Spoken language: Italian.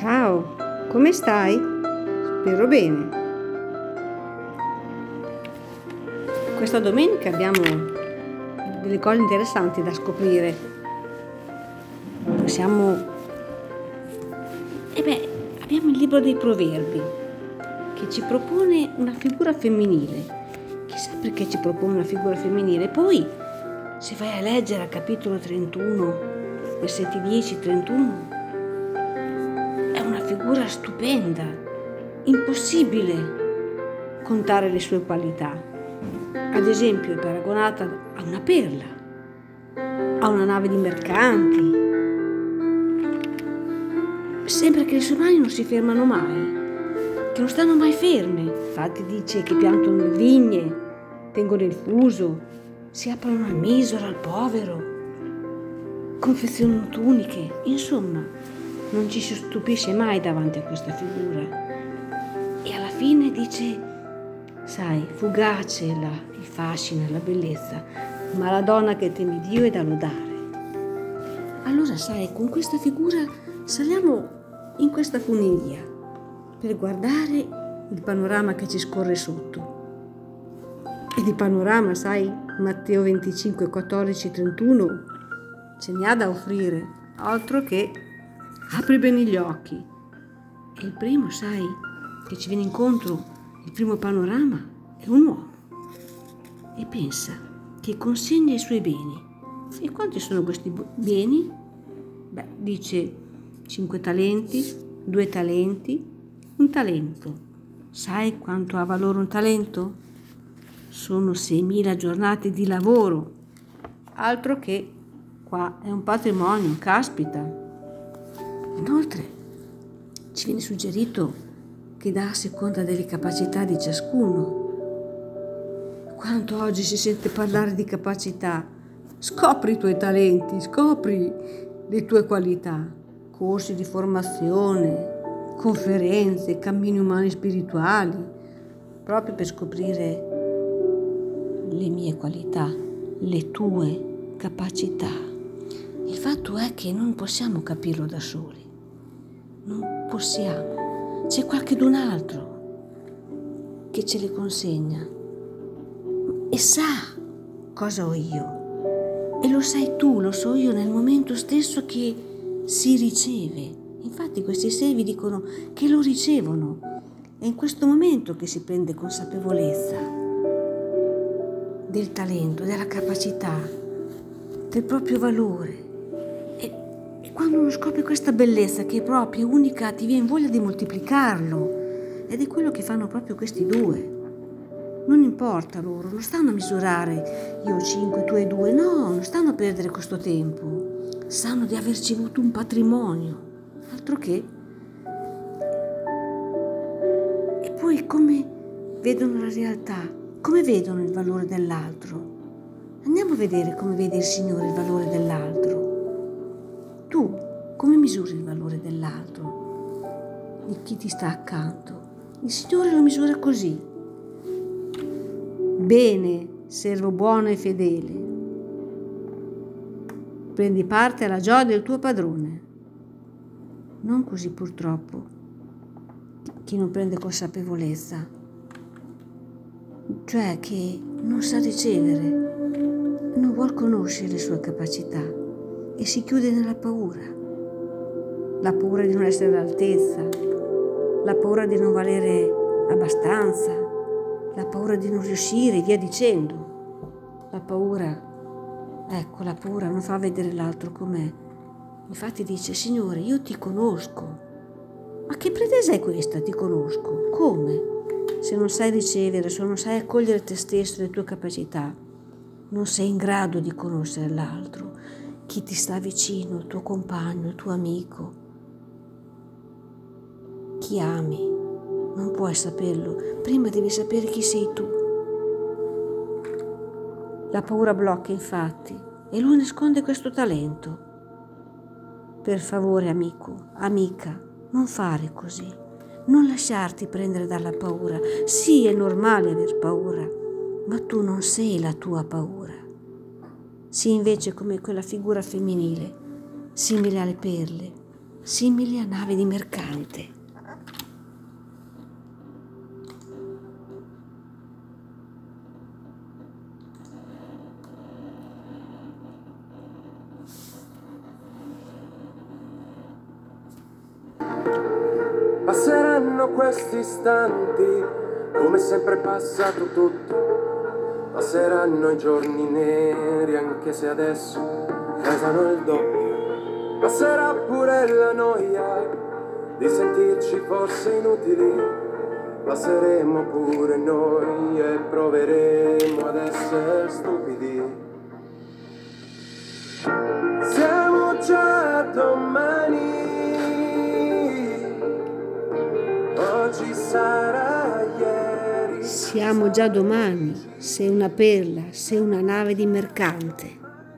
Ciao, come stai? Spero bene. Questa domenica abbiamo delle cose interessanti da scoprire. Possiamo... E beh, abbiamo il libro dei proverbi che ci propone una figura femminile. Chissà perché ci propone una figura femminile. Poi, se vai a leggere al capitolo 31, versetti 10-31, figura stupenda, impossibile contare le sue qualità. Ad esempio è paragonata a una perla, a una nave di mercanti. Sembra che le sue mani non si fermano mai, che non stanno mai ferme. Infatti dice che piantano le vigne, tengono il fuso, si aprono al misero, al povero, confezionano tuniche, insomma non ci si stupisce mai davanti a questa figura. E alla fine dice, sai, fugace la, il fascino la bellezza, ma la donna che teme Dio è da lodare. Allora, sai, con questa figura saliamo in questa funivia per guardare il panorama che ci scorre sotto. E di panorama, sai, Matteo 25, 14, 31 ce ne ha da offrire, altro che Apri bene gli occhi. E il primo, sai, che ci viene incontro, il primo panorama, è un uomo. E pensa che consegna i suoi beni. E quanti sono questi beni? Beh, dice cinque talenti, due talenti, un talento. Sai quanto ha valore un talento? Sono 6.000 giornate di lavoro. Altro che qua è un patrimonio, caspita. Inoltre ci viene suggerito che dà a seconda delle capacità di ciascuno. Quanto oggi si sente parlare di capacità? Scopri i tuoi talenti, scopri le tue qualità, corsi di formazione, conferenze, cammini umani spirituali, proprio per scoprire le mie qualità, le tue capacità. Il fatto è che non possiamo capirlo da soli non possiamo. C'è qualcun altro che ce le consegna e sa cosa ho io. E lo sai tu, lo so io nel momento stesso che si riceve. Infatti questi sei vi dicono che lo ricevono. È in questo momento che si prende consapevolezza del talento, della capacità, del proprio valore quando uno scopre questa bellezza che è propria, unica, ti viene voglia di moltiplicarlo. Ed è quello che fanno proprio questi due. Non importa loro, non stanno a misurare io 5, tu e 2, no, non stanno a perdere questo tempo. Sanno di averci avuto un patrimonio, altro che. E poi come vedono la realtà, come vedono il valore dell'altro. Andiamo a vedere come vede il Signore il valore dell'altro. Come misuri il valore dell'altro, di chi ti sta accanto? Il Signore lo misura così. Bene, servo buono e fedele. Prendi parte alla gioia del tuo padrone. Non così purtroppo chi non prende consapevolezza, cioè che non sa ricevere, non vuol conoscere le sue capacità e si chiude nella paura. La paura di non essere all'altezza, la paura di non valere abbastanza, la paura di non riuscire, via dicendo. La paura, ecco, la paura non fa vedere l'altro com'è. Infatti dice, Signore, io ti conosco. Ma che pretesa è questa? Ti conosco. Come? Se non sai ricevere, se non sai accogliere te stesso le tue capacità, non sei in grado di conoscere l'altro chi ti sta vicino, il tuo compagno, il tuo amico, chi ami. Non puoi saperlo, prima devi sapere chi sei tu. La paura blocca infatti e lui nasconde questo talento. Per favore, amico, amica, non fare così. Non lasciarti prendere dalla paura. Sì, è normale aver paura, ma tu non sei la tua paura. Sii invece come quella figura femminile, simile alle perle, simili a navi di mercante. Passeranno questi istanti come sempre è passato tutto. Passeranno i giorni neri anche se adesso pesano il doppio. Passerà pure la noia di sentirci forse inutili. Passeremo pure noi e proveremo ad essere stupidi. Siamo già domani. Siamo già domani, sei una perla, sei una nave di mercante.